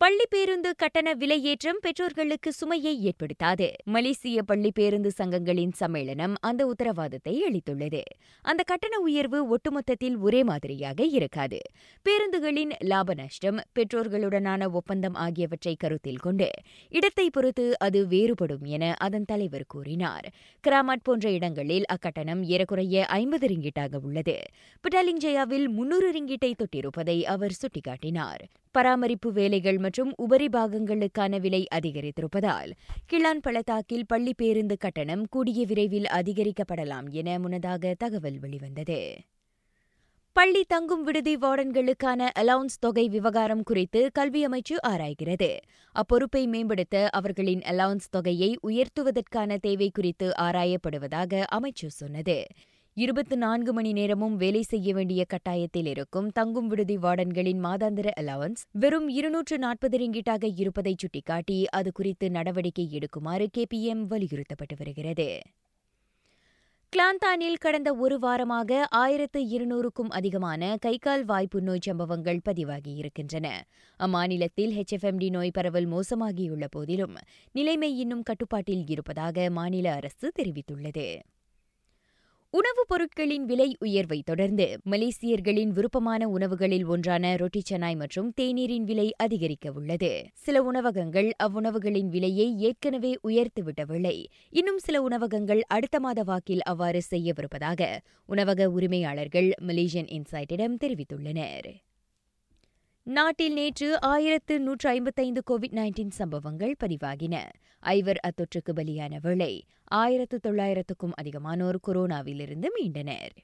பள்ளி பேருந்து கட்டண விலையேற்றம் பெற்றோர்களுக்கு சுமையை ஏற்படுத்தாது. மலேசிய பள்ளி பேருந்து சங்கங்களின் சம்மேளனம் அந்த உத்தரவாதத்தை அளித்துள்ளது. அந்த கட்டண உயர்வு ஒட்டுமொத்தத்தில் ஒரே மாதிரியாக இருக்காது. பேருந்துகளின் லாப நஷ்டம் பெற்றோர்களுடனான ஒப்பந்தம் ஆகியவற்றை கருத்தில் கொண்டு இடத்தை பொறுத்து அது வேறுபடும் என அதன் தலைவர் கூறினார். கிராமட் போன்ற இடங்களில் அக்கட்டணம் ஏறக்குறைய ஐம்பது ரிங்கிட்டாக உள்ளது. பட்டாலிங்ஜயாவில் முன்னூறு ரிங்கிட்டை தொட்டிருப்பதை அவர் சுட்டிக்காட்டினார். பராமரிப்பு வேலைகள் மற்றும் உபரி பாகங்களுக்கான விலை அதிகரித்திருப்பதால் கிளான் பள்ளத்தாக்கில் பள்ளி பேருந்து கட்டணம் கூடிய விரைவில் அதிகரிக்கப்படலாம் என முன்னதாக தகவல் வெளிவந்தது. பள்ளி தங்கும் விடுதி வார்டன்களுக்கான அலவுன்ஸ் தொகை விவகாரம் குறித்து கல்வி அமைச்சு ஆராய்கிறது. அப்பொறுப்பை மேம்படுத்த அவர்களின் அலவுன்ஸ் தொகையை உயர்த்துவதற்கான தேவை குறித்து ஆராயப்படுவதாக அமைச்சு சொன்னது. இருபத்தி நான்கு மணி நேரமும் வேலை செய்ய வேண்டிய கட்டாயத்தில் இருக்கும் தங்கும் விடுதி வார்டன்களின் மாதாந்திர அலவன்ஸ் வெறும் இருநூற்று நாற்பது ரிங்கிட்டாக இருப்பதை சுட்டிக்காட்டி அது குறித்து நடவடிக்கை எடுக்குமாறு கேபிஎம் வலியுறுத்தப்பட்டு வருகிறது. கிளாந்தானில் கடந்த ஒரு வாரமாக ஆயிரத்து இருநூறுக்கும் அதிகமான கைகால் வாய்ப்பு நோய் சம்பவங்கள் பதிவாகியிருக்கின்றன அம்மாநிலத்தில் ஹெச்எஃப்எம்டி நோய் பரவல் மோசமாகியுள்ள போதிலும் நிலைமை இன்னும் கட்டுப்பாட்டில் இருப்பதாக மாநில அரசு தெரிவித்துள்ளது. உணவுப் பொருட்களின் விலை உயர்வை தொடர்ந்து மலேசியர்களின் விருப்பமான உணவுகளில் ஒன்றான ரொட்டி சனாய் மற்றும் தேநீரின் விலை அதிகரிக்க உள்ளது. சில உணவகங்கள் அவ்வுணவுகளின் விலையை ஏற்கனவே உயர்த்துவிட்டவில்லை இன்னும் சில உணவகங்கள் அடுத்த மாத வாக்கில் அவ்வாறு செய்யவிருப்பதாக உணவக உரிமையாளர்கள் மலேசியன் இன்சைட்டிடம் தெரிவித்துள்ளனர். நாட்டில் நேற்று ஆயிரத்து நூற்று ஐம்பத்தைந்து கோவிட் நைன்டீன் சம்பவங்கள் பதிவாகின. ஐவர் அத்தொற்றுக்கு பலியான வேளை ஆயிரத்து தொள்ளாயிரத்துக்கும் அதிகமானோர் கொரோனாவிலிருந்து மீண்டனர்.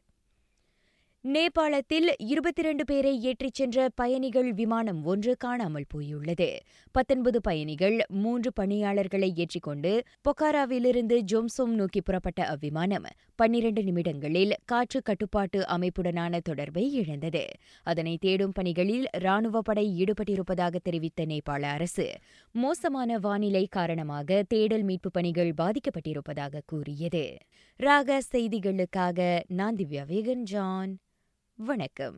நேபாளத்தில் இருபத்தி இரண்டு பேரை ஏற்றிச் சென்ற பயணிகள் விமானம் ஒன்று காணாமல் போயுள்ளது. பத்தொன்பது பயணிகள் மூன்று பணியாளர்களை ஏற்றிக்கொண்டு பொக்காராவிலிருந்து ஜோம்சோம் நோக்கி புறப்பட்ட அவ்விமானம் பன்னிரண்டு நிமிடங்களில் காற்று கட்டுப்பாட்டு அமைப்புடனான தொடர்பை இழந்தது. அதனை தேடும் பணிகளில் ராணுவ படை ஈடுபட்டிருப்பதாக தெரிவித்த நேபாள அரசு மோசமான வானிலை காரணமாக தேடல் மீட்பு பணிகள் பாதிக்கப்பட்டிருப்பதாக கூறியது. ராக செய்திகளுக்காக நான் திவ்யா வேகன் ஜான். வணக்கம்